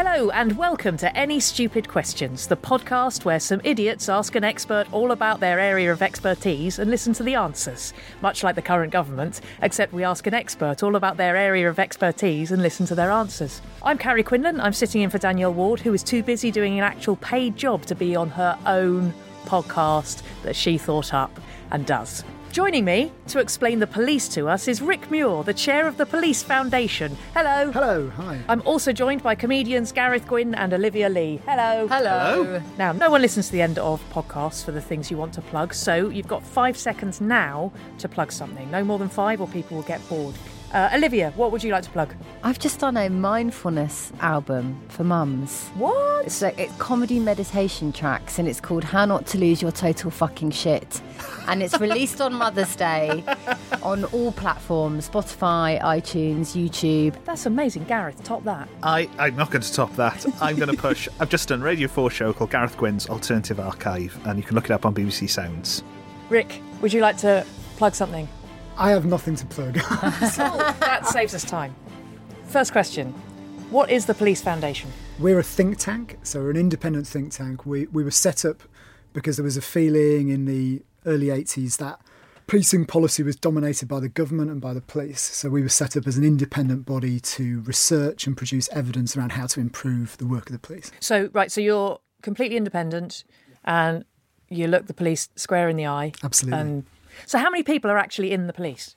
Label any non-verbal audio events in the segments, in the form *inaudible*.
Hello, and welcome to Any Stupid Questions, the podcast where some idiots ask an expert all about their area of expertise and listen to the answers. Much like the current government, except we ask an expert all about their area of expertise and listen to their answers. I'm Carrie Quinlan. I'm sitting in for Danielle Ward, who is too busy doing an actual paid job to be on her own podcast that she thought up and does. Joining me to explain the police to us is Rick Muir, the chair of the Police Foundation. Hello. Hello, hi. I'm also joined by comedians Gareth Gwynn and Olivia Lee. Hello. Hello. Now, no one listens to the end of podcasts for the things you want to plug, so you've got five seconds now to plug something. No more than five, or people will get bored. Uh, Olivia, what would you like to plug? I've just done a mindfulness album for mums. What? It's like it's comedy meditation tracks, and it's called "How Not to Lose Your Total Fucking Shit," and it's released on Mother's Day *laughs* on all platforms: Spotify, iTunes, YouTube. That's amazing. Gareth, top that. I, I'm not going to top that. I'm going to push. *laughs* I've just done Radio 4 show called Gareth Gwynn's Alternative Archive, and you can look it up on BBC Sounds. Rick, would you like to plug something? I have nothing to plug. *laughs* that saves us time. First question What is the Police Foundation? we're a think tank, so we're an independent think tank. We, we were set up because there was a feeling in the early 80s that policing policy was dominated by the government and by the police. So we were set up as an independent body to research and produce evidence around how to improve the work of the police. So, right, so you're completely independent and you look the police square in the eye. Absolutely. And so, how many people are actually in the police?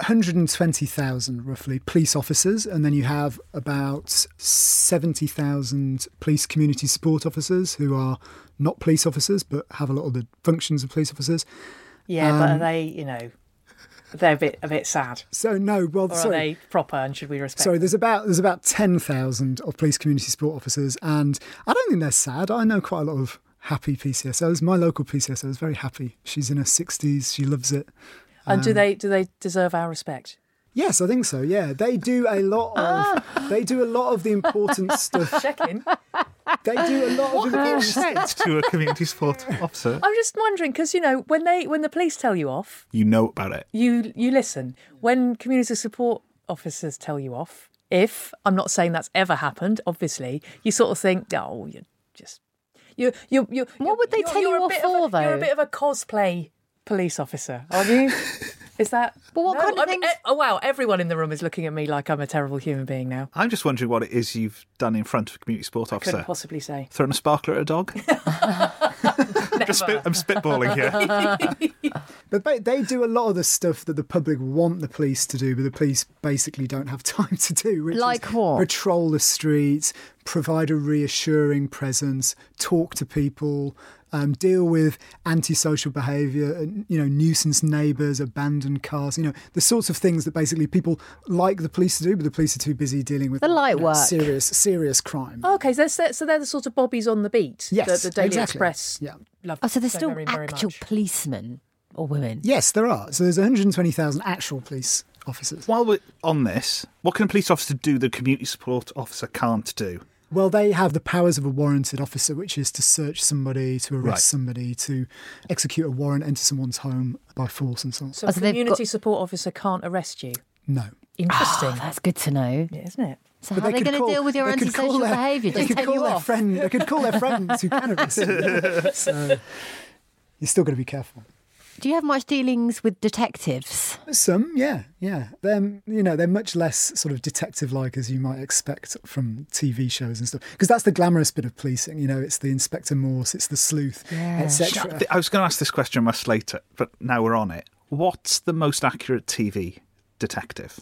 120,000 roughly police officers, and then you have about 70,000 police community support officers who are not police officers but have a lot of the functions of police officers. Yeah, but are Um, they, you know, they're a bit a bit sad, So no, well, or are sorry. they proper? And should we respect? Sorry, them? there's about there's about ten thousand of police community support officers, and I don't think they're sad. I know quite a lot of happy PCSOs. My local PCSO is very happy. She's in her sixties. She loves it. And do um, they do they deserve our respect? Yes, I think so. Yeah, they do a lot of they do a lot of the important *laughs* stuff. Checking. They do a lot of the important Said to a community support *laughs* officer. I'm just wondering because you know when they when the police tell you off, You know about it. you you listen. When community support officers tell you off, if I'm not saying that's ever happened, obviously you sort of think, oh, you're just you you you. What would they you're- tell you're you a off bit of a- for, You're a bit of a cosplay police officer, aren't you? *laughs* Is that? But what No, kind of I'm- things- Oh wow! Everyone in the room is looking at me like I'm a terrible human being now. I'm just wondering what it is you've done in front of a community support Couldn't officer. possibly say. Thrown a sparkler at a dog? *laughs* *laughs* just spit, I'm spitballing here. But they, they do a lot of the stuff that the public want the police to do, but the police basically don't have time to do. Which Like is what? Patrol the streets, provide a reassuring presence, talk to people, um, deal with antisocial behaviour, you know, nuisance neighbours, abandoned cars, you know, the sorts of things that basically people like the police to do, but the police are too busy dealing with The light you know, work. serious, serious crime. Oh, okay, so they're, so they're the sort of bobbies on the beat Yes, that the Daily exactly. Express Yeah. love Oh, so there's so still very, very actual much. policemen or women. Yes, there are. So there's 120,000 actual police officers. While we're on this, what can a police officer do that a community support officer can't do? Well, they have the powers of a warranted officer, which is to search somebody, to arrest Right. somebody, to execute a warrant, enter someone's home by force, and so on. So Oh, a so they've community got- support officer can't arrest you. No. Interesting, Oh, that's good to know. yeah, isn't it? So But how are they could going to deal with your they could call antisocial their- behaviour? They Just could take call you their friend. They could call their friends who *laughs* can arrest you. So, you're still going to be careful. Do you have much dealings with detectives? Some, yeah, yeah. They're you know they're much less sort of detective-like as you might expect from TV shows and stuff. Because that's the glamorous bit of policing. You know, it's the Inspector Morse, it's the sleuth, Yeah. etc. I was going to ask this question much later, but now we're on it. What's the most accurate TV detective?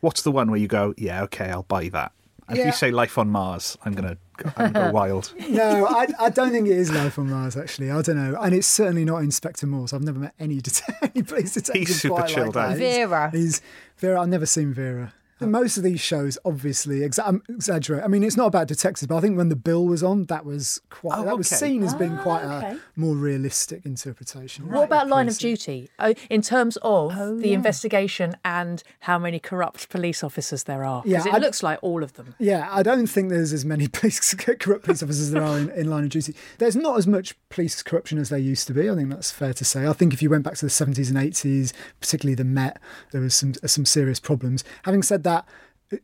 What's the one where you go, yeah, okay, I'll buy that? And If Yeah. you say Life on Mars, I'm gonna, I'm gonna go *laughs* wild. No, I, I don't think it is Life on Mars. Actually, I don't know, and it's certainly not Inspector Morse. I've never met any, *laughs* det- any police detective. He's super quite like chilled that. out. Vera. He's Vera. I've never seen Vera. And most of these shows, obviously, exa- exaggerate. I mean, it's not about detectives, but I think when the bill was on, that was quite. Oh, that was okay. seen as being quite ah, okay. a more realistic interpretation. What about Line of. Duty? Oh, in terms of oh, the investigation and how many corrupt police officers there are? Because Yeah, it I'd- looks like all of them. Yeah, I don't think there's as many *laughs* police corrupt police officers as there are in, in line of duty. There's not as much police corruption as there used to be. I think that's fair to say. I think if you went back to the 70s and 80s, particularly the Met, there was some some serious problems. Having said that,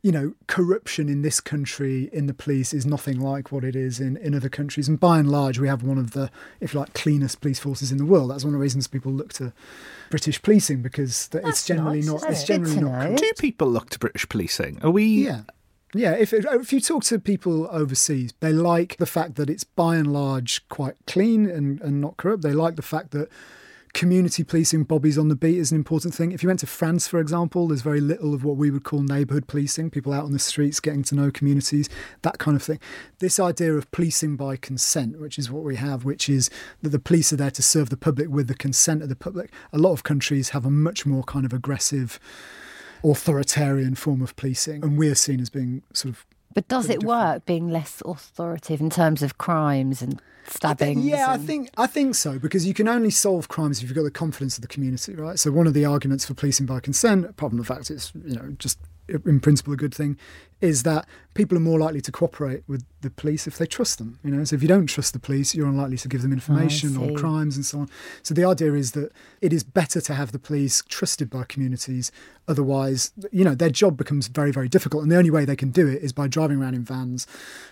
you know, corruption in this country in the police is nothing like what it is in, in other countries. And by and large, we have one of the, if you like, cleanest police forces in the world. That's one of the reasons people look to British policing because that it's generally nice, not. It's it? generally Good to not. corrupt. Do people look to British policing? Are we? Yeah. Yeah, if, if you talk to people overseas, they like the fact that it's by and large quite clean and, and not corrupt. They like the fact that community policing, bobbies on the beat, is an important thing. If you went to France, for example, there's very little of what we would call neighbourhood policing, people out on the streets getting to know communities, that kind of thing. This idea of policing by consent, which is what we have, which is that the police are there to serve the public with the consent of the public. A lot of countries have a much more kind of aggressive authoritarian form of policing, and we're seen as being sort of. But does it work being less authoritative in terms of crimes and stabbings? Yeah, I think I think so because you can only solve crimes if you've got the confidence of the community, right? So one of the arguments for policing by consent, apart from the fact it's you know just in principle a good thing, is that people are more likely to cooperate with the police if they trust them. You know, so if you don't trust the police, you're unlikely to give them information on crimes and so on. So the idea is that it is better to have the police trusted by communities. Otherwise, you know, their job becomes very, very difficult, and the only way they can do it is by driving around in vans,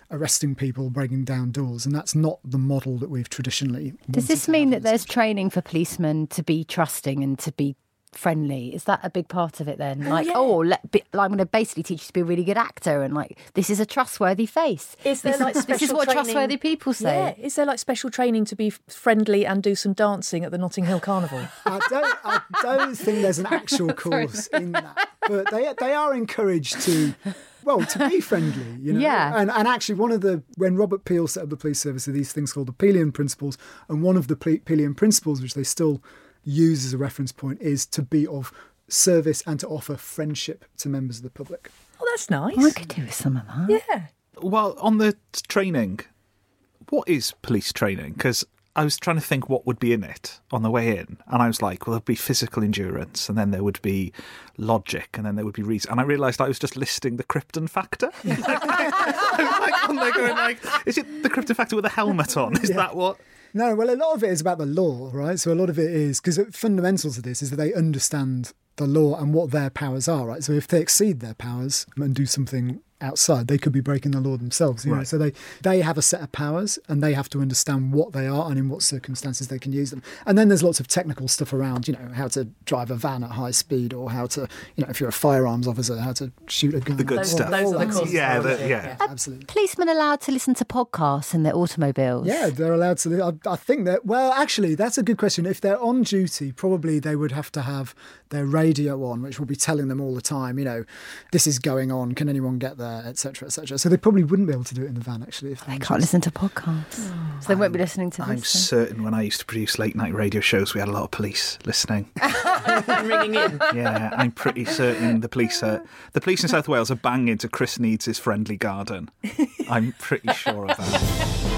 arresting people, breaking down doors, and that's not the model that we've traditionally. Does this mean that there's training for policemen to be trusting and to be friendly? Is that a big part of it then? Oh, like, yeah. oh, let, be, like, I'm going to basically teach you to be a really good actor, and like, this is a trustworthy face. Is there this, like *laughs* this is special what training- trustworthy people say? Yeah. Is there like special training to be friendly and do some dancing at the Notting Hill Carnival? *laughs* I don't, I don't think there's an actual *laughs* course in that, but they they are encouraged to. Well, to be friendly, you know. Yeah. And and actually, one of the when Robert Peel set up the police service, are these things called the Peelian principles, and one of the Peelian principles, which they still use as a reference point, is to be of service and to offer friendship to members of the public. Oh, that's nice. I could do with some of that. Yeah. Well, on the training, what is police training? Because I was trying to think what would be in it on the way in, and I was like, well, there'd be physical endurance, and then there would be logic, and then there would be reason. And I realised I was just listing the Krypton factor. *laughs* I was like, on there going like, is it the Krypton factor with a helmet on? Is that what? No, well, a lot of it is about the law, right? So a lot of it is because fundamental to this is that they understand the law and what their powers are, right? So if they exceed their powers and do something outside, they could be breaking the law themselves. You know? So they they have a set of powers and they have to understand what they are and in what circumstances they can use them. And then there's lots of technical stuff around, you know, how to drive a van at high speed or how to, you know, if you're a firearms officer, how to shoot a gun. The good All- stuff. Those are the that courses. Yeah, the- would yeah. Absolutely. Policemen allowed to listen to podcasts in their automobiles. Yeah, they're allowed to. I, I think that. Well, actually, that's a good question. If they're on duty, probably they would have to have their radio on, which will be telling them all the time. You know, this is going on. Can anyone get there, etc., etc. So they probably wouldn't be able to do it in the van. Actually, if They can't listen to podcasts. Oh. so they won't be listening to I'm this. then. certain when I used to produce late night radio shows, we had a lot of police listening. *laughs* ringing in. Yeah, I'm pretty certain the police are the police in South Wales are banging to Chris Needs his friendly garden. I'm pretty sure of that. *laughs*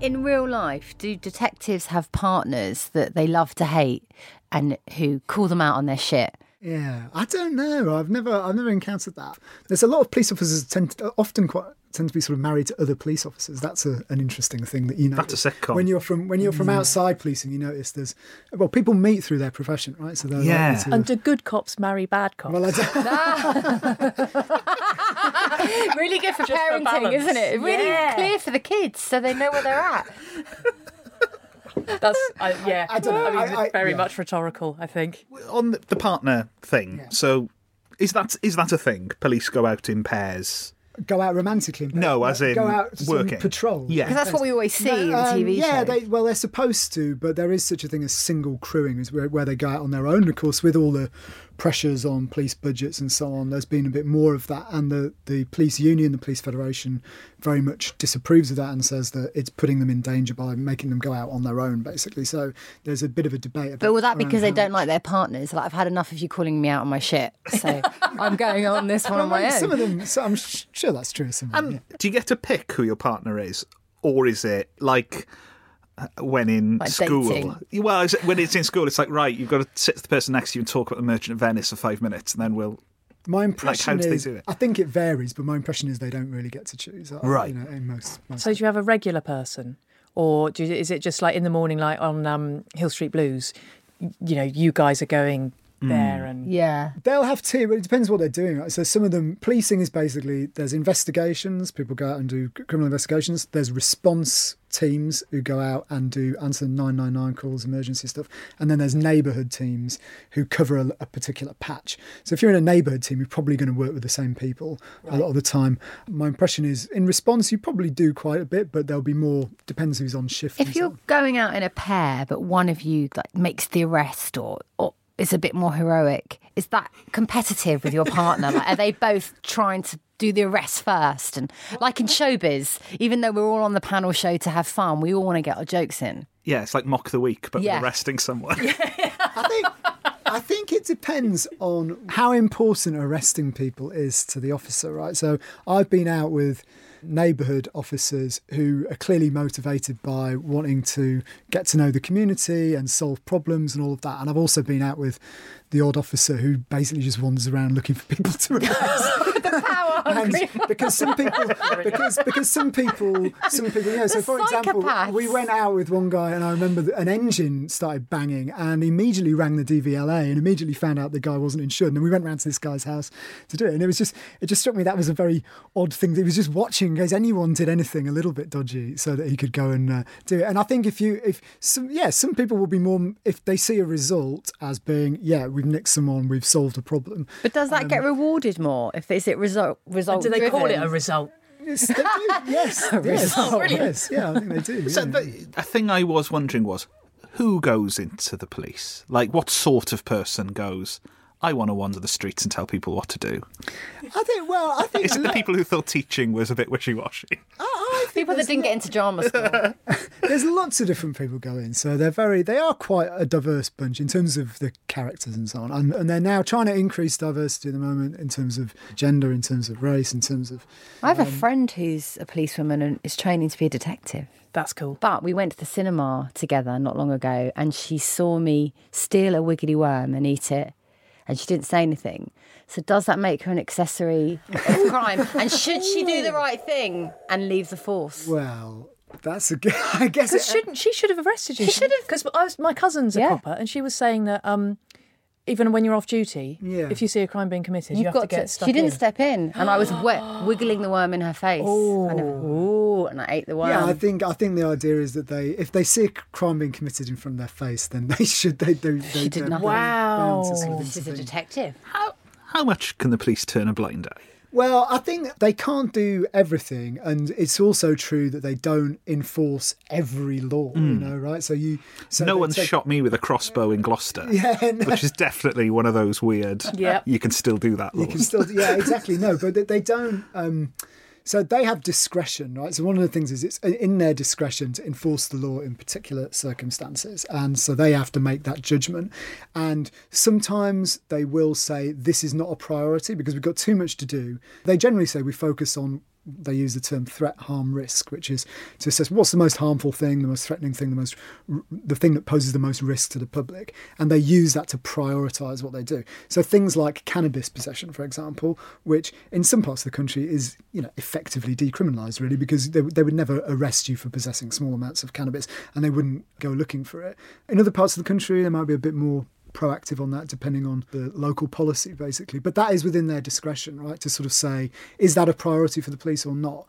In real life, do detectives have partners that they love to hate and who call them out on their shit? Yeah, I don't know. I've never, I've never encountered that. There's a lot of police officers tend to, often quite tend to be sort of married to other police officers. That's a, an interesting thing that you know. That's a sitcom. When you're from when you're from mm. outside policing, you notice there's well, people meet through their profession, right? So they're Yeah. likely to- And do good cops marry bad cops? well, I don't, *laughs* *laughs* really good for Just parenting, balance. isn't it? Really Yeah. clear for the kids so they know where they're at. That's I, yeah. I don't know, I mean, I- I- very yeah. much rhetorical. I think. On the, the partner thing, so is that is that a thing? Police go out in pairs. Go out romantically. and No, like, as in go out to working. patrol. Yeah. Because that's what we always see in Um, TV yeah, shows. they, well, they're supposed to, but there is such a thing as single crewing, is where, where they go out on their own. Of course, with all the pressures on police budgets and so on, there's been a bit more of that. And the, the police union, the police federation, very much disapproves of that and says that it's putting them in danger by making them go out on their own, basically. So there's a bit of a debate. About But will that because they how don't like their partners? Like, I've had enough of you calling me out on my shit, so *laughs* I'm going on this one on my Well, own. Some of them, so I'm sure that's true. of Some of them, Um, yeah. Do you get to pick who your partner is, or is it like when in Like school? dating. Well, is when it's in school, it's like right, you've got to sit with the person next to you and talk about the Merchant of Venice for five minutes, and then we'll. My impression how do they is, do it? I think it varies, but my impression is they don't really get to choose. uh, Right. You know, in most. most So do you have a regular person, or do you, is it just like in the morning, like on um, Hill Street Blues? You know, you guys are going there, and yeah. They'll have two, but it depends what they're doing. Right? So some of them, policing is basically there's investigations. People go out and do criminal investigations. There's response teams who go out and do answer 999 calls, emergency stuff, and then there's neighbourhood teams who cover a, a particular patch. So if you're in a neighbourhood team, you're probably going to work with the same people a lot of the time. My impression is in response, you probably do quite a bit, but there'll be more. Depends who's on shift. If you're on. going out in a pair, but one of you like makes the arrest or, or is a bit more heroic, is that competitive with your partner? like, are they both trying to do the arrest first? And like in showbiz, even though we're all on the panel show to have fun, we all want to get our jokes in. Yeah, it's like mock the week, but with Yeah. arresting someone. I think I think it depends on how important arresting people is to the officer, right? So I've been out with neighbourhood officers who are clearly motivated by wanting to get to know the community and solve problems and all of that. And I've also been out with the odd officer who basically just wanders around looking for people to *laughs* arrest. *laughs* because some people *laughs* because because some people some people yeah so for example we went out with one guy and I remember that an engine started banging and immediately rang the DVLA and immediately found out the guy wasn't insured. And then we went round to this guy's house to do it. And it was just it just struck me that was a very odd thing. He was just watching in case anyone did anything a little bit dodgy so that he could go and uh, do it. And I think if you if some yeah some people will be more if they see a result as being yeah we've nicked someone we've solved a problem But does that get um, rewarded more? If is it result result? do they call it a result? yes they do *laughs* yes yes, oh, yes yeah I think they do *laughs* So yeah. the, a thing I was wondering was who goes into the police? Like, what sort of person goes? I want to wander the streets and tell people what to do. I think well I think Is it the people who thought teaching was a bit wishy-washy? I think People that didn't get into drama school. *laughs* There's lots of different people going, in, so they're very they are quite a diverse bunch in terms of the characters and so on, and, and they're now trying to increase diversity at the moment in terms of gender, in terms of race, in terms of I have a um, friend who's a policewoman and is training to be a detective. That's cool. But we went to the cinema together not long ago, and she saw me steal a wiggly worm and eat it, and she didn't say anything. So does that make her an accessory of *laughs* crime? And should she do the right thing and leave the force? well, that's a good. *laughs* I guess it, shouldn't she should have arrested you? She should have. Because my cousin's a Yeah. copper, and she was saying that um, even when you're off duty, Yeah. if you see a crime being committed, you You've have to got get to. stuck She didn't in. step in, and I was wet, *gasps* wiggling the worm in her face. And, ooh, and I ate the worm. yeah, I think I think the idea is that they if they see a crime being committed in front of their face, then *laughs* they should they do. They, She did they're nothing. bound to sort She's a detective. How, how much can the police turn a blind eye? Well, I think they can't do everything, and it's also true that they don't enforce every law. You know, right? So you, so no they one's take- shot me with a crossbow in Gloucester. *laughs* Yeah, no. Which is definitely one of those weird. Yep. You can still do that. You can still, yeah, exactly. No, but they, they don't. Um, so they have discretion, right? So one of the things is it's in their discretion to enforce the law in particular circumstances, and so they have to make that judgment. And sometimes they will say this is not a priority because we've got too much to do. They generally say we focus on. They use the term threat, harm, risk, which is to assess what's the most harmful thing, the most threatening thing, the most the thing that poses the most risk to the public, and they use that to prioritise what they do. So things like cannabis possession, for example, which in some parts of the country is you know effectively decriminalised, really, because they, they would never arrest you for possessing small amounts of cannabis, and they wouldn't go looking for it. In other parts of the country, there might be a bit more proactive on that depending on the local policy, basically. But that is within their discretion, right, to sort of say, is that a priority for the police or not?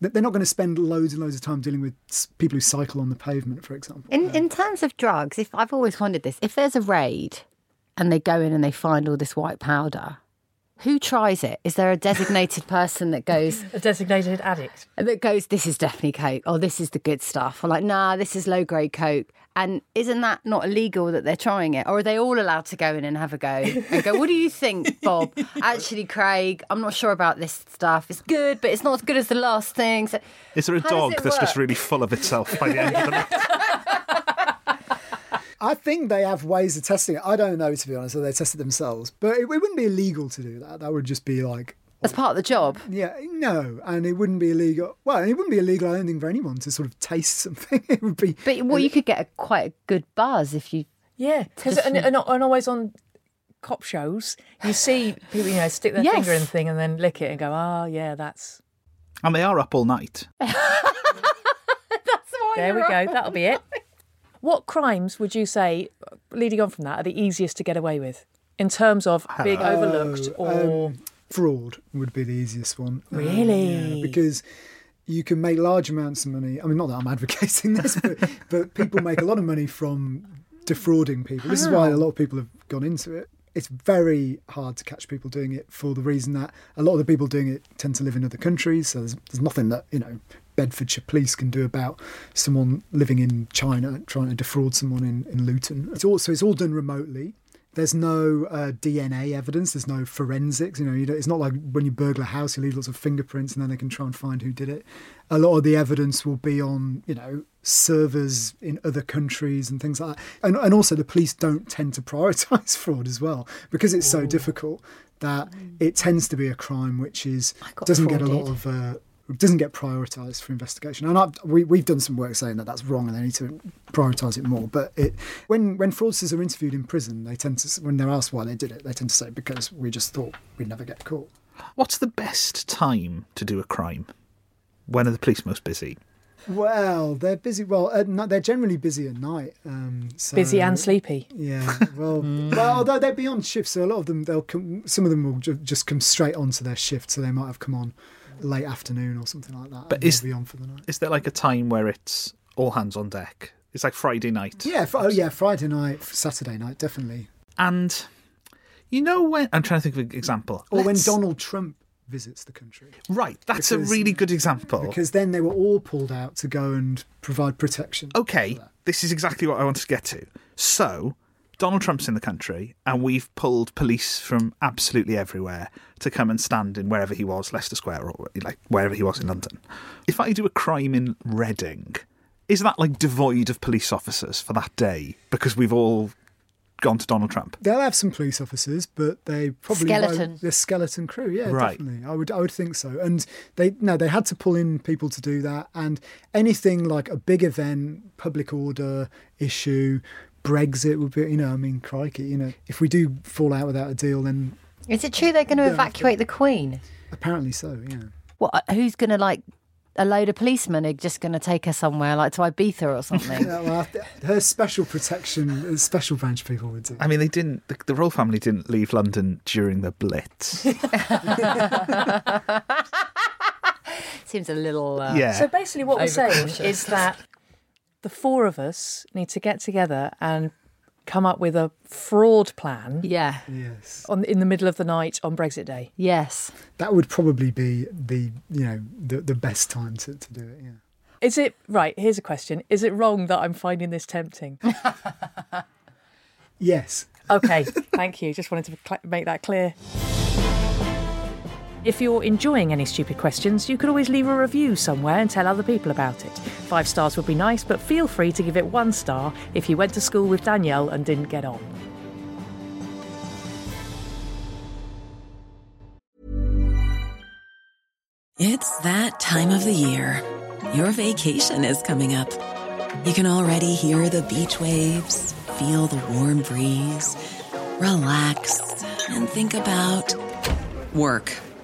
They're not going to spend loads and loads of time dealing with people who cycle on the pavement, for example. In in terms of drugs, if I've always wondered this, if there's a raid and they go in and they find all this white powder, who tries it? Is there a designated *laughs* person that goes A designated addict. that goes, This is definitely coke, or this is the good stuff, or like, nah, this is low grade coke. And isn't that not illegal that they're trying it? Or are they all allowed to go in and have a go and go, What do you think, *laughs* Bob? Actually, Craig, I'm not sure about this stuff. It's good, but it's not as good as the last thing. So Is there a dog it that's just really full of itself by the end of the night? *laughs* I think they have ways of testing it. I don't know, to be honest, whether they test it themselves. But it, it wouldn't be illegal to do that. That would just be like, as part of the job. yeah, no. And it wouldn't be illegal. Well, it wouldn't be illegal, I don't think, for anyone to sort of taste *laughs* something. It would be. But well, you could get a quite a good buzz if you Yeah, because and, and, and always on cop shows, you see people, you know, stick their Yes. finger in the thing and then lick it and go, oh, yeah, that's. And they are up all night. *laughs* That's why There we go. right. That'll be it. What crimes would you say, leading on from that, are the easiest to get away with in terms of being overlooked or. Um, fraud would be the easiest one. Um, Really? yeah, because you can make large amounts of money. I mean, not that I'm *laughs* advocating this, but, but people make a lot of money from defrauding people. This is why a lot of people have gone into it. It's very hard to catch people doing it for the reason that a lot of the people doing it tend to live in other countries. So there's, there's nothing that, you know, Bedfordshire police can do about someone living in China trying to defraud someone in, in Luton. It's also it's all done remotely. There's no uh, DNA evidence. There's no forensics. You know, you it's not like when you burgle a house, you leave lots of fingerprints, and then they can try and find who did it. A lot of the evidence will be on, you know, servers in other countries and things like that. And, and also, the police don't tend to prioritise *laughs* fraud as well because it's so difficult that it tends to be a crime which is doesn't get a lot of. Uh, doesn't get prioritised for investigation, and I've, we, we've done some work saying that that's wrong, and they need to prioritise it more. But it, when when fraudsters are interviewed in prison, they tend to when they're asked why they did it, they tend to say because we just thought we'd never get caught. What's the best time to do a crime? When are the police most busy? Well, they're busy. Well, at night, they're generally busy at night. Um, so, Busy and sleepy. Yeah. *laughs* Well, well, although they'll be on shift, so a lot of them they'll come. Some of them will ju- just come straight onto their shift, so they might have come on late afternoon or something like that. But is- be on for the night? Is there like a time where it's all hands on deck? It's like Friday night. Yeah. fr- Oh, yeah. Friday night, Saturday night, definitely. And you know when I'm trying to think of an example. Or when Let's- Donald Trump visits the country. Right, that's a really good example. Because then they were all pulled out to go and provide protection. okay, this is exactly what I wanted to get to. So, Donald Trump's in the country, and we've pulled police from absolutely everywhere to come and stand in wherever he was, Leicester Square, or like wherever he was in London. If I do a crime in Reading, is that like devoid of police officers for that day because we've all gone to Donald Trump? They'll have some police officers, but they probably Skeleton. won't- The skeleton crew, yeah, Right. definitely. I would, I would think so. And they no, they had to pull in people to do that. And anything like a big event, public order issue, Brexit would be, you know, I mean, crikey, you know, if we do fall out without a deal, then Is it true they're going to Yeah, evacuate the Queen? apparently so, yeah. What? Who's going to like? A load of policemen are just going to take her somewhere, like to Ibiza or something. *laughs* Yeah, well, her special protection, uh, special branch people would do. I mean, they didn't. The, the royal family didn't leave London during the Blitz. *laughs* *laughs* Seems a little. Uh, yeah. So basically, what we're saying is that the four of us need to get together and come up with a fraud plan Yeah. Yes. on in the middle of the night on Brexit Day. Yes. That would probably be the, you know, the, the best time to, to do it, yeah. Is it right? Here's a question: Is it wrong that I'm finding this tempting? *laughs* Yes. Okay, thank you. Just wanted to cl- make that clear. If you're enjoying any stupid questions, you could always leave a review somewhere and tell other people about it. Five stars would be nice, but feel free to give it one star if you went to school with Danielle and didn't get on. It's that time of the year. Your vacation is coming up. You can already hear the beach waves, feel the warm breeze, relax, and think about work.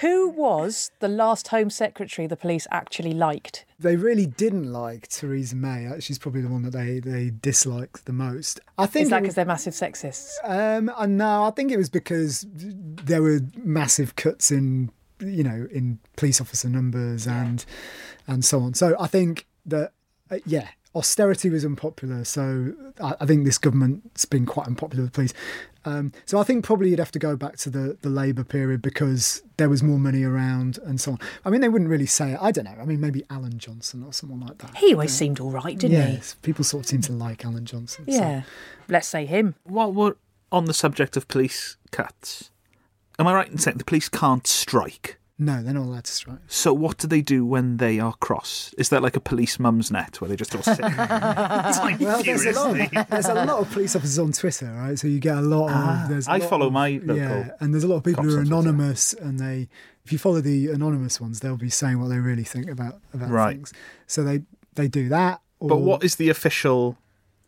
Who was the last Home Secretary the police actually liked? They really didn't like Theresa May. Uh, She's probably the one that they, they disliked the most. I think Is that because they're massive sexists? Um, uh, no, I think it was because there were massive cuts in, you know, in police officer numbers and and so on. So I think that, uh, yeah, austerity was unpopular. So I, I think this government's been quite unpopular with the police. Um, so I think probably you'd have to go back to the, the Labour period because there was more money around and so on. I mean, they wouldn't really say it. I don't know. I mean, maybe Alan Johnson or someone like that. He always seemed all right, didn't he? yes, people sort of seem to like Alan Johnson. he? so- Yeah. Let's say him. While we're on the subject of police cuts, am I right in saying the police can't strike? No, they're not allowed to strike. So what do they do when they are cross? Is there like a police Mumsnet where they just all sit? it's *laughs* like Well, there's a, lot of, there's a lot of police officers on Twitter, right? So you get a lot of. Ah. There's a I lot follow of- my local Yeah, and there's a lot of people who are anonymous, and they, if you follow the anonymous ones, they'll be saying what they really think about about Right. things. So they they do that. Or But what is the official,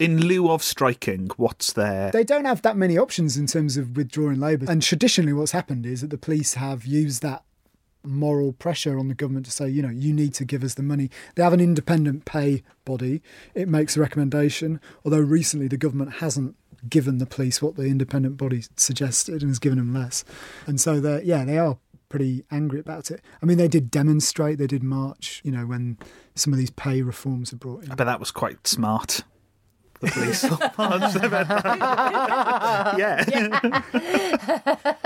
in lieu of striking, what's there? They don't have that many options in terms of withdrawing labour. And traditionally, what's happened is that the police have used that moral pressure on the government to say, you know, you need to give us the money. They have an independent pay body. It makes a recommendation, although recently the government hasn't given the police what the independent body suggested and has given them less. And so they're, yeah, they are pretty angry about it. I mean, they did demonstrate, they did march, you know, when some of these pay reforms are brought in. I bet that was quite smart. The police. *laughs* *laughs* yeah.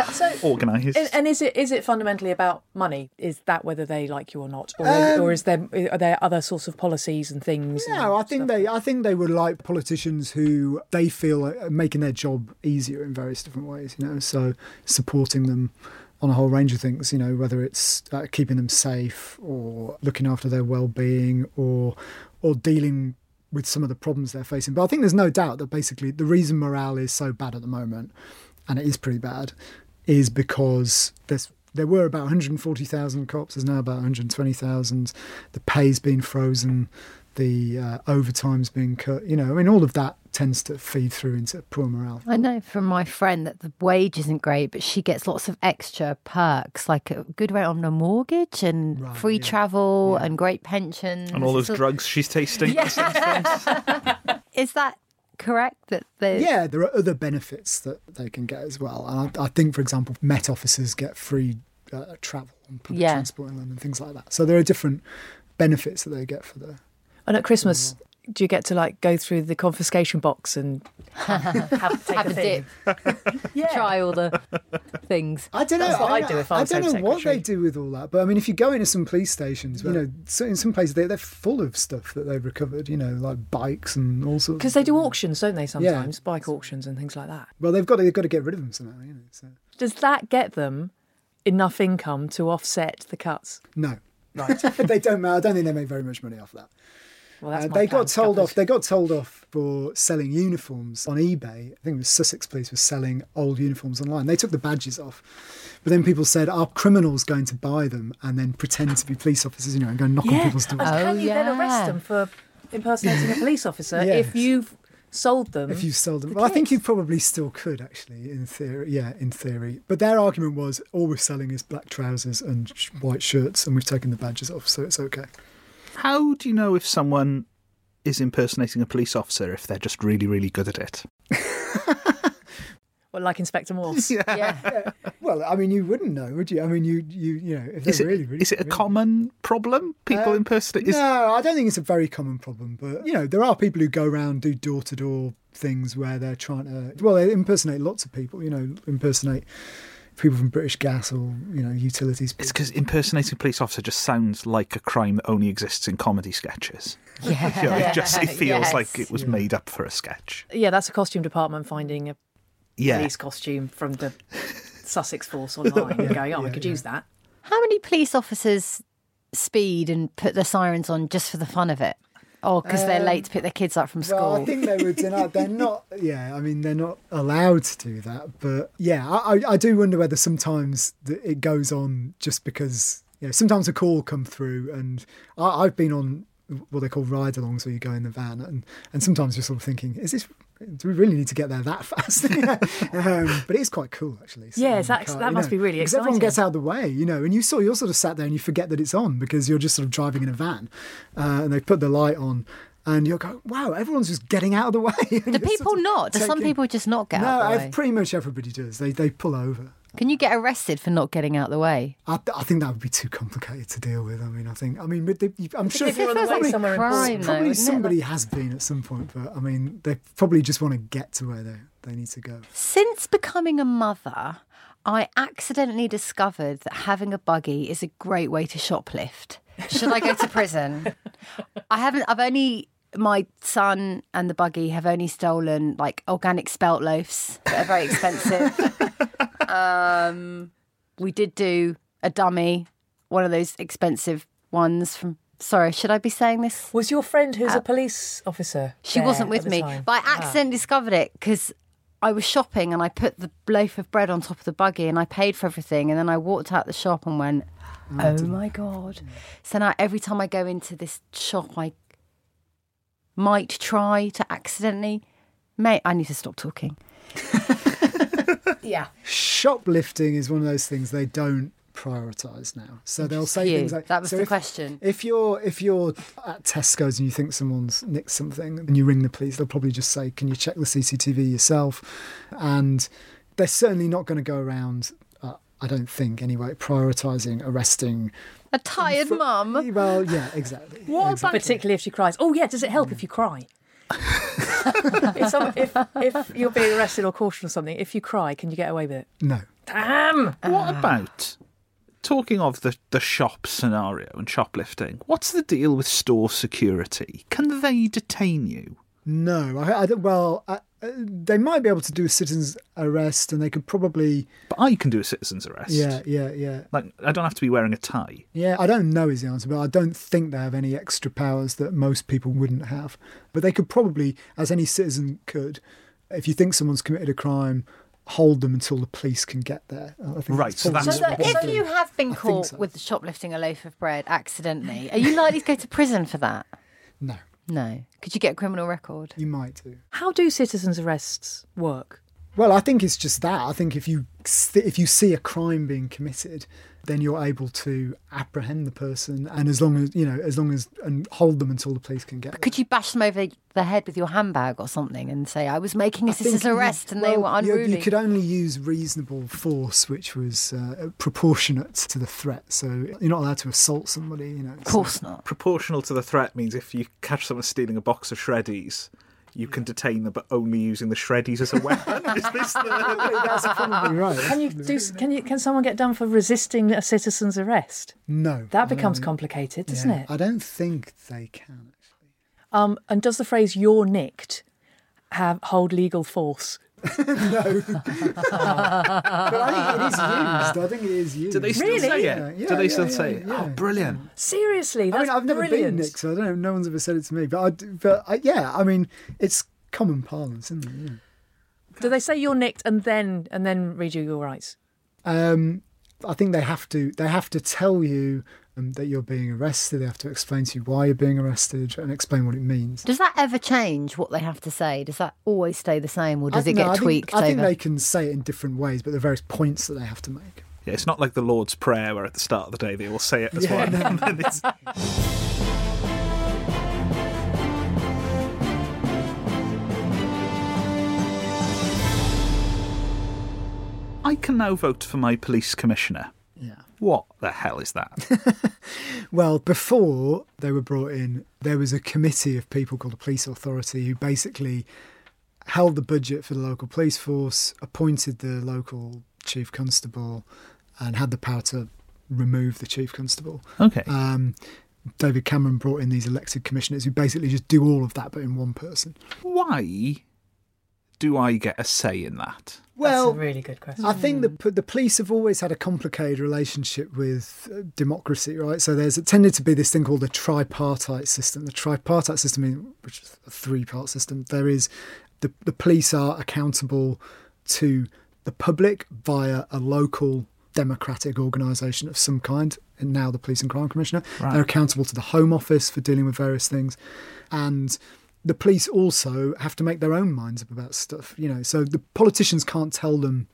*laughs* So, Organised. and, and is it is it fundamentally about money? Is that whether they like you or not, or, Um, or is there are there other sorts of policies and things? and No, I think stuff? they. I think they would like politicians who they feel are making their job easier in various different ways. You know, so supporting them on a whole range of things. You know, whether it's uh, keeping them safe or looking after their well-being or or dealing with some of the problems they're facing. But I think there's no doubt that basically the reason morale is so bad at the moment, and it is pretty bad, is because there's there were about 140,000 cops. There's now about 120,000. The pay's been frozen. The uh, overtime's been cut. You know, I mean, all of that tends to feed through into poor morale. I know from my friend that the wage isn't great, but she gets lots of extra perks, like a good rate on the mortgage and Right, free yeah. travel and great pensions. and all those So- drugs she's tasting. *laughs* Is that correct? That they Yeah, there are other benefits that they can get as well. And I, I think, for example, Met officers get free uh, travel and public Yeah. transport in London, things like that. So there are different benefits that they get for the. And at Christmas, do you get to like go through the confiscation box and have, *laughs* take have a thing? dip, *laughs* try all the things. I don't know. That's what I, I'd do if I I was don't know Home what they do with all that, but I mean, if you go into some police stations, you know, so in some places they, they're full of stuff that they've recovered. You know, like bikes and all sorts. Because they do auctions, don't they? Yeah. Sometimes bike auctions and things like that. Well, they've got to, they've got to get rid of them somehow. You know, so Does that get them enough income to offset the cuts? no, Right. *laughs* they don't. I don't think they make very much money off that. Well, that's Uh, they got told covered. off. They got told off for selling uniforms on eBay. I think the Sussex police was selling old uniforms online. They took the badges off, but then people said, "Are criminals going to buy them and then pretend to be police officers? You know, and go knock on people's doors?" And can Oh, you then arrest them for impersonating a *laughs* police officer Yes. if you've sold them? If you sold them, the well, I think you probably still could actually, in theory. Yeah, in theory. But their argument was all we're selling is black trousers and sh- white shirts, and we've taken the badges off, so it's okay. How do you know if someone is impersonating a police officer if they're just really, really good at it? *laughs* Well, like Inspector Morse. *laughs* Yeah. Well, I mean, you wouldn't know, would you? I mean, you you you know, if they're Is it, really, really is it a really- common problem? People Uh, impersonate? Is, No, I don't think it's a very common problem, but you know, there are people who go around do door to door things where they're trying to well, they impersonate lots of people. You know, impersonate people from British Gas or you know utilities. It's because impersonating a police officer just sounds like a crime that only exists in comedy sketches. Yeah. *laughs* You know, it just it *laughs* feels Yes. like it was made up for a sketch. Yeah, that's a costume department finding a Yeah. police costume from the *laughs* Sussex Force online and going, oh, we could use that. How many police officers speed and put the sirens on just for the fun of it? Oh, or because they're late um, to pick their kids up from school? Well, I think they would. Not, they're *laughs* not. Yeah, I mean, they're not allowed to do that. But yeah, I, I- do wonder whether sometimes it goes on just because you know sometimes a call come through, and I, I've been on what they call ride-alongs where you go in the van, and and sometimes you're sort of thinking, is this? Do we really need to get there that *laughs* fast? *laughs* um, but it is quite cool, actually. sitting Yeah, in that's- car, that you must know, be really exciting because everyone gets out of the way, you know, and you saw you're sort of sat there and you forget that it's on because you're just sort of driving in a van, uh, and they put the light on. And you're going, wow, everyone's just getting out of the way. *laughs* Do people not? Do some taking- people just not get no, out of the I've- way? pretty much everybody does. They they pull over. Can you get arrested for not getting out of the way? I, I think that would be too complicated to deal with. I mean, I think, I mean, with the, I'm sure if you're on the way probably, somewhere crime, important. though, probably isn't it? somebody has been at some point, but I mean, they probably just want to get to where they they need to go. Since becoming a mother, I accidentally discovered that having a buggy is a great way to shoplift. Should I go to prison? I haven't. I've only. My son and the buggy have only stolen like organic spelt loaves that are very expensive. *laughs* um, we did do a dummy, one of those expensive ones from. Sorry, should I be saying this? Was your friend who's a police officer? She wasn't with me, time? but I Ah. accidentally discovered it because I was shopping and I put the loaf of bread on top of the buggy and I paid for everything. And then I walked out the shop and went, oh my God. So now every time I go into this shop, I might try to accidentally. Mate, I need to stop talking. *laughs* yeah. Shoplifting is one of those things they don't prioritize now. So they'll say you. things like That was so the if- question. If you're if you're at Tesco's and you think someone's nicked something and you ring the police, they'll probably just say, "Can you check the CCTV yourself?" And they're certainly not going to go around. Uh, I don't think anyway, prioritizing arresting. A tired mum. Well, yeah, exactly. What exactly. particularly if she cries? Oh yeah, does it help if you cry? If, some, if if you're being arrested or cautioned or something, if you cry, can you get away with it? No. Damn. What about talking of the, the shop scenario and shoplifting? What's the deal with store security? Can they detain you? No, I, I well, I, uh, they might be able to do a citizen's arrest, and they could probably. But I can do a citizen's arrest. Yeah, yeah, yeah. Like I don't have to be wearing a tie. Yeah, I don't know is the answer, but I don't think they have any extra powers that most people wouldn't have. But they could probably, as any citizen could, if you think someone's committed a crime, hold them until the police can get there. I think Right, so probably that's So what that if you have been caught so. with shoplifting a loaf of bread accidentally, are you likely to go to prison for that? No, No. Could you get a criminal record? you might do. How do citizens' arrests work? Well, I think it's just that. I think if you if you see a crime being committed, then you're able to apprehend the person, and as long as you know, as long as and hold them until the police can get. Could you bash them over the head with your handbag or something and say, I was making a think citizen's arrest and they were well, you- unruly? You could only use reasonable force, which was uh, proportionate to the threat. So you're not allowed to assault somebody. You know, Of course not. Proportional to the threat means if you catch someone stealing a box of shreddies, you can detain them, but only using the shreddies as a weapon. *laughs* Is this the? That's probably right. Can you do? Can you? Can someone get done for resisting a citizen's arrest? No, That becomes think- complicated, doesn't yeah, it? I don't think they can. Um, and does the phrase "you're nicked" have hold legal force? No, *laughs* but I think it is used. I think it is used. Do they still Really? say it? yeah, Do they yeah, still yeah, say it? yeah. Oh, brilliant! Seriously, I that's mean, I've never brilliant. been nicked, so I don't know. No one's ever said it to me, but I, but I, yeah, I mean, it's common parlance, isn't it? Yeah. Do they say you're nicked and then and then read you your rights? Um, I think they have to. They have to tell you um, that you're being arrested. They have to explain to you why you're being arrested and explain what it means. Does that ever change what they have to say? Does that always stay the same or does I, it get I tweaked? Think, I think they can say it in different ways, but there are various points that they have to make. Yeah, it's not like the Lord's Prayer where at the start of the day they all say it as yeah, one. No. *laughs* I can now vote for my police commissioner. What the hell is that? *laughs* Well, before they were brought in, there was a committee of people called the Police Authority who basically held the budget for the local police force, appointed the local chief constable, and had the power to remove the chief constable. Okay. Um, David Cameron brought in these elected commissioners who basically just do all of that, but in one person. Why do I get a say in that? Well, That's a really good question. I think the the police have always had a complicated relationship with uh, democracy, right? So there's tended to be this thing called the tripartite system. The tripartite system, which is a three part system, there is the the police are accountable to the public via a local democratic organisation of some kind. And now the police and crime commissioner, Right. they're accountable to the Home Office for dealing with various things, and the police also have to make their own minds up about stuff. You know, so the politicians can't tell them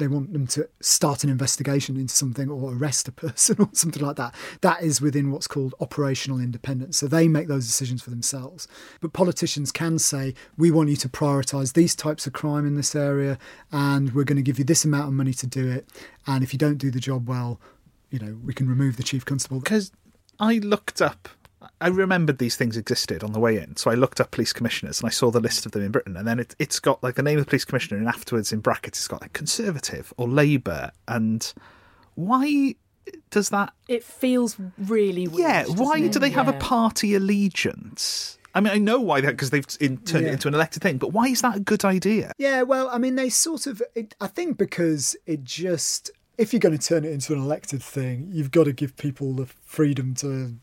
they want them to start an investigation into something or arrest a *laughs* person or something like that. That is within what's called operational independence. So they make those decisions for themselves. But politicians can say, we want you to prioritise these types of crime in this area and we're going to give you this amount of money to do it. And if you don't do the job well, you know, we can remove the chief constable. Because I looked up, I remembered these things existed on the way in, so I looked up police commissioners and I saw the list of them in Britain, and then it, it's got like the name of the police commissioner, and afterwards in brackets it's got like Conservative or Labour, and why does that? It feels really weird. Yeah, why doesn't do it? they have a party allegiance? I mean, I know why that because they've in, turned Yeah. it into an elected thing, but why is that a good idea? Yeah, well, I mean, they sort of. It, I think because it just. If you're going to turn it into an elected thing, you've got to give people the freedom to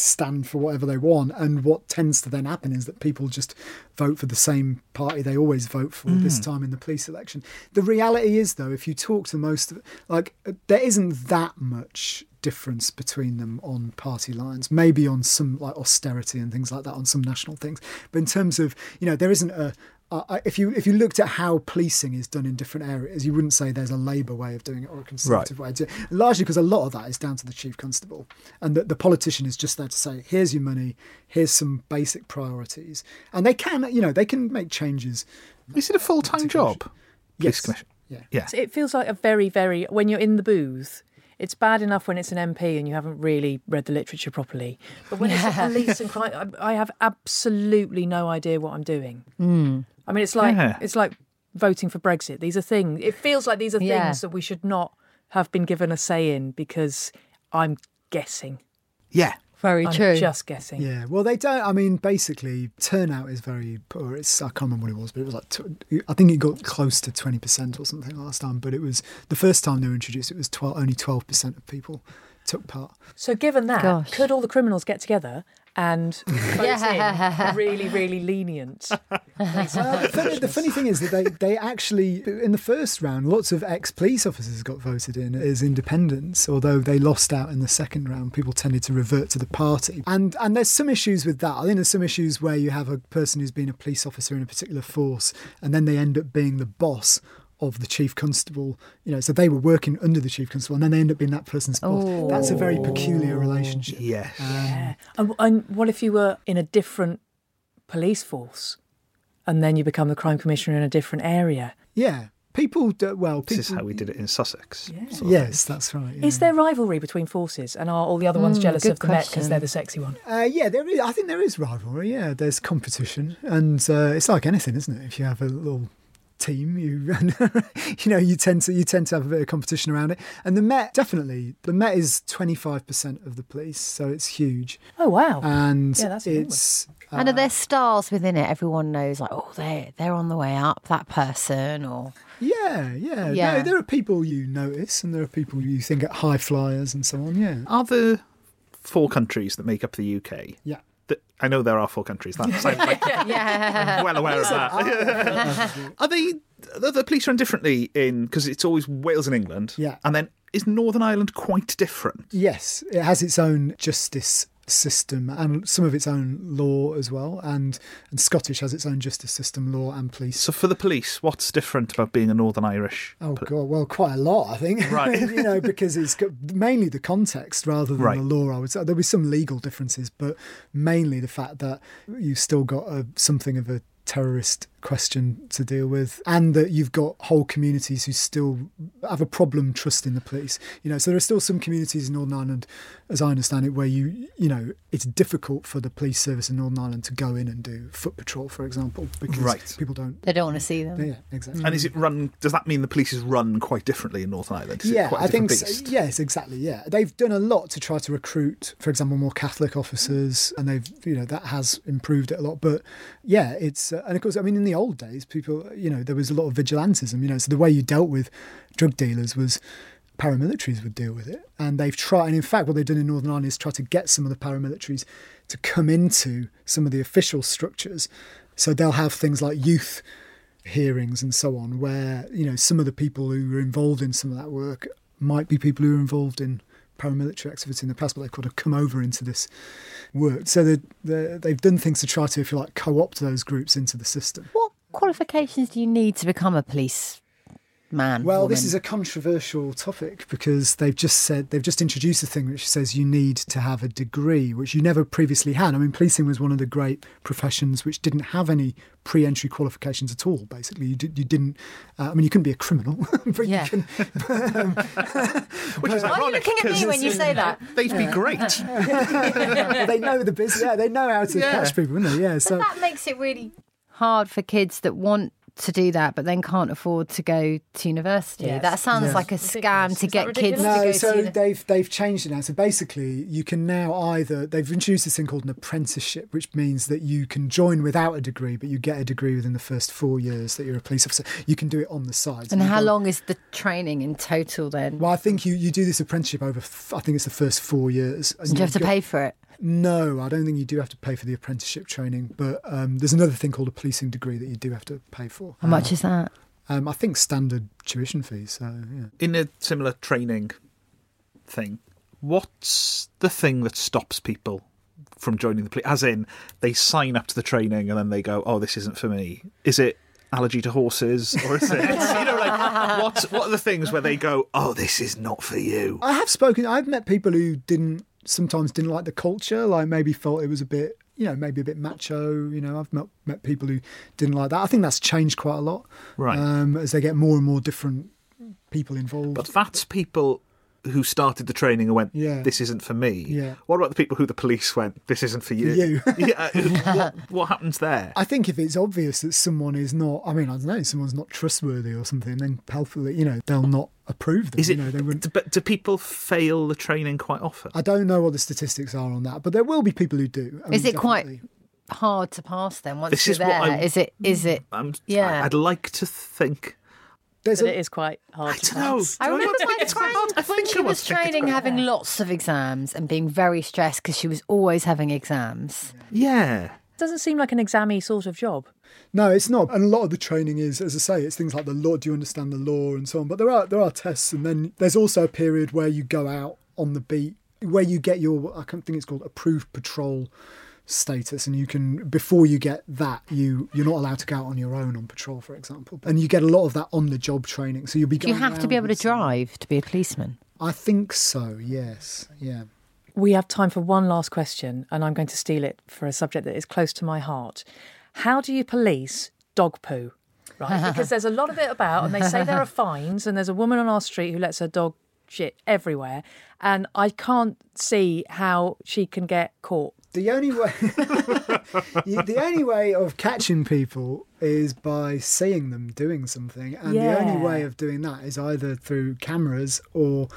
stand for whatever they want. And what tends to then happen is that people just vote for the same party they always vote for this mm. time in the police election. The reality is, though, if you talk to most of like, there isn't that much difference between them on party lines maybe on some like austerity and things like that on some national things but in terms of you know there isn't a uh, if you if you looked at how policing is done in different areas, you wouldn't say there's a Labour way of doing it or a Conservative way. of doing it. Largely because a lot of that is down to the chief constable, and the, the politician is just there to say, "Here's your money. Here's some basic priorities," and they can, you know, they can make changes. Is it a full time job? Police Yes. commission. Yeah. Yeah. So It feels like a very, very. When you're in the booth, it's bad enough when it's an MP and you haven't really read the literature properly. But when it's a police and crime, I I have absolutely no idea what I'm doing. Hmm. I mean, it's like Yeah. it's like voting for Brexit. These are things. It feels like these are Yeah. things that we should not have been given a say in because I'm guessing. Yeah. Very I'm true. just guessing. Yeah, well, they don't. I mean, basically, turnout is very poor. It's I can't remember what it was, but it was like tw- I think it got close to twenty percent or something last time. But it was the first time they were introduced. It was 12, only twelve percent of people took part. So, given that, Gosh. could all the criminals get together and *laughs* vote *laughs* really, really lenient? Uh, the, funny, the funny thing is that they, they actually, in the first round, lots of ex police officers got voted in as independents, although they lost out in the second round. People tended to revert to the party. And, and there's some issues with that. I think there's some issues where you have a person who's been a police officer in a particular force and then they end up being the boss of the chief constable, you know, so they were working under the chief constable and then they end up being that person's boss. That's a very peculiar relationship. Yes. Yeah. And, and what if you were in a different police force and then you become the crime commissioner in a different area? Yeah. People, do, well, people, This is how we did it in Sussex. sort of Yes, that's right. yeah. Is there rivalry between forces and are all the other ones Mm, jealous of the Met because they're the sexy one? Uh, yeah, there is. I think there is rivalry. Yeah, there's competition, and uh, it's like anything, isn't it? If you have a little team, you *laughs* you know you tend to you tend to have a bit of competition around it. And the Met definitely the Met is twenty five percent of the police, so it's huge. Oh, wow. And Yeah, that's it's and are uh, there stars within it? Everyone knows, like, oh, they they're on the way up. That person, or yeah, yeah, Yeah. No, there are people you notice, and there are people you think are high flyers and so on. Yeah, Are the four countries that make up the UK? yeah. That, I know there are four countries. That sounds *laughs* like yeah, I'm well aware of that. are they? The, the police run differently in because it's always Wales and England. Yeah. and then is Northern Ireland quite different? Yes, it has its own justice system and some of its own law as well, and and Scottish has its own justice system, law and police. So for the police, what's different about being a Northern Irish? Oh god, well, quite a lot, I think. Right. *laughs* you know, because it's mainly the context rather than Right. the law. I would say there'll be some legal differences, but mainly the fact that you've still got a, something of a terrorist question to deal with, and that you've got whole communities who still have a problem trusting the police. You know, so there are still some communities in Northern Ireland, as I understand it, where you you know it's difficult for the police service in Northern Ireland to go in and do foot patrol, for example, because Right. people don't. They don't want to see them. Yeah, exactly. And is it run? Does that mean the police is run quite differently in Northern Ireland? Is it yeah, quite a I think so. yes, exactly. Yeah, they've done a lot to try to recruit, for example, more Catholic officers, and they've you know that has improved it a lot. But yeah, it's uh, and of course, I mean, in the old days, people you know there was a lot of vigilantism. You know, so the way you dealt with drug dealers was paramilitaries would deal with it, and they've tried. And in fact, what they've done in Northern Ireland is try to get some of the paramilitaries to come into some of the official structures. So they'll have things like youth hearings and so on, where you know some of the people who were involved in some of that work might be people who were involved in paramilitary activity in the past, but they've kind of come over into this work. So they they they've done things to try to, if you like, co-opt those groups into the system. What qualifications do you need to become a police man? Well, this is a controversial topic because they've just said they've just introduced a thing which says you need to have a degree, which you never previously had. I mean, policing was one of the great professions which didn't have any pre-entry qualifications at all. Basically, you, did, you didn't. Uh, I mean, you couldn't be a criminal, *laughs* but Yeah. you can. *laughs* Which is Why are you looking at me when you *laughs* say that? they'd be great. well, they know the business. Yeah, they know how to Yeah. catch people, don't they? Yeah. So that makes it really hard for kids that want to do that but then can't afford to go to university. Yes. That sounds Yes. like a scam to get kids ridiculous? to no, go so to uni- they've they've changed it now. So basically, you can now either they've introduced this thing called an apprenticeship, which means that you can join without a degree, but you get a degree within the first four years that you're a police officer. You can do it on the side. So And you how go- long is the training in total then? Well, I think you, you do this apprenticeship over. I think it's the first four years. and Do you have to go- pay for it? No, I don't think you do have to pay for the apprenticeship training, but um, there's another thing called a policing degree that you do have to pay for. How much is that? Um, I think standard tuition fees. So yeah. In a similar training thing, what's the thing that stops people from joining the police? As in, they sign up to the training and then they go, "Oh, this isn't for me." Is it allergy to horses, or is it? *laughs* you know, like what? What are the things where they go, "Oh, this is not for you"? I have spoken. I've met people who didn't sometimes didn't like the culture, like maybe felt it was a bit, you know, maybe a bit macho. You know, I've met met people who didn't like that. I think that's changed quite a lot, Right. Um, as they get more and more different people involved. But that's people who started the training and went, Yeah. "This isn't for me." Yeah. What about the people who the police went, "This isn't for you"? you. *laughs* yeah. What, what happens there? I think if it's obvious that someone is not, I mean, I don't know, someone's not trustworthy or something, then hopefully, you know, they'll not approve them. Is it? You know, they wouldn't. But do people fail the training quite often? I don't know what the statistics are on that, but there will be people who do. I Is mean, it quite hard to pass then once This you're is what there? I- Is it? Is it? I'm, Yeah. I'd like to think. There's But a, it is quite hard I to don't know. pass. I Do remember want to my it's quite friend hard? I when think she was must think it's training having hard. lots of exams and being very stressed because she was always having exams. Yeah. Doesn't seem like an examy sort of job. No, it's not. And a lot of the training is, as I say, it's things like the law. Do you understand the law and so on? But there are there are tests, and then there's also a period where you go out on the beat, where you get your I can't think it's called approved patrol status, and you can before you get that, you you're not allowed to go out on your own on patrol, for example, and you get a lot of that on the job training. So you'll be. Do you have to be able to drive to be a policeman? I think so. Yes. Yeah. We have time for one last question, and I'm going to steal it for a subject that is close to my heart. How do you police dog poo? Right, *laughs* because there's a lot of it about, and they say there are *laughs* fines, and there's a woman on our street who lets her dog shit everywhere, and I can't see how she can get caught. The only way, *laughs* the only way of catching people is by seeing them doing something, and the only way of doing that is either through cameras or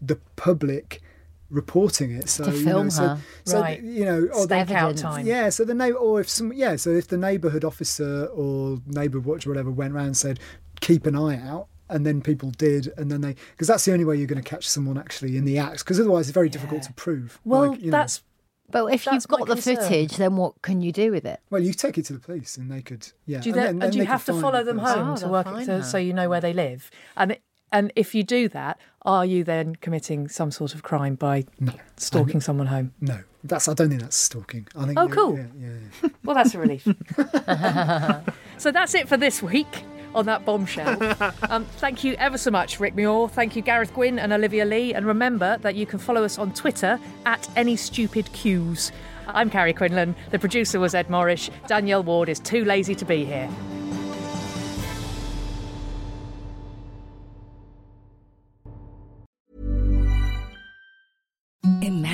the public reporting it. So To you film know, so, her. so Right. you know, oh, or Stake the, out time. yeah. So the neighbor, or if some, yeah. So if the neighbourhood officer or neighbour watch or whatever went around and said, keep an eye out. And then people did, and then they because that's the only way you're going to catch someone actually in the act. Because otherwise, it's very difficult to prove. Well, Like, you know. that's But if That's you've got the concern. footage, then what can you do with it? Well, you take it to the police, and they could, yeah. Do you, and then, then- and then do you have to follow them home Oh, to work fine to, so you know where they live? And and if you do that, are you then committing some sort of crime by No, stalking someone home? no, that's. I don't think that's stalking. I think. Oh, cool. Yeah, yeah, yeah. *laughs* Well, that's a relief. *laughs* so that's it for this week on that bombshell. *laughs* Um, thank you ever so much, Rick Muir. Thank you, Gareth Gwynn and Olivia Lee. And remember that you can follow us on Twitter at Any Stupid Cues. I'm Carrie Quinlan. The producer was Ed Morrish. Danielle Ward is too lazy to be here.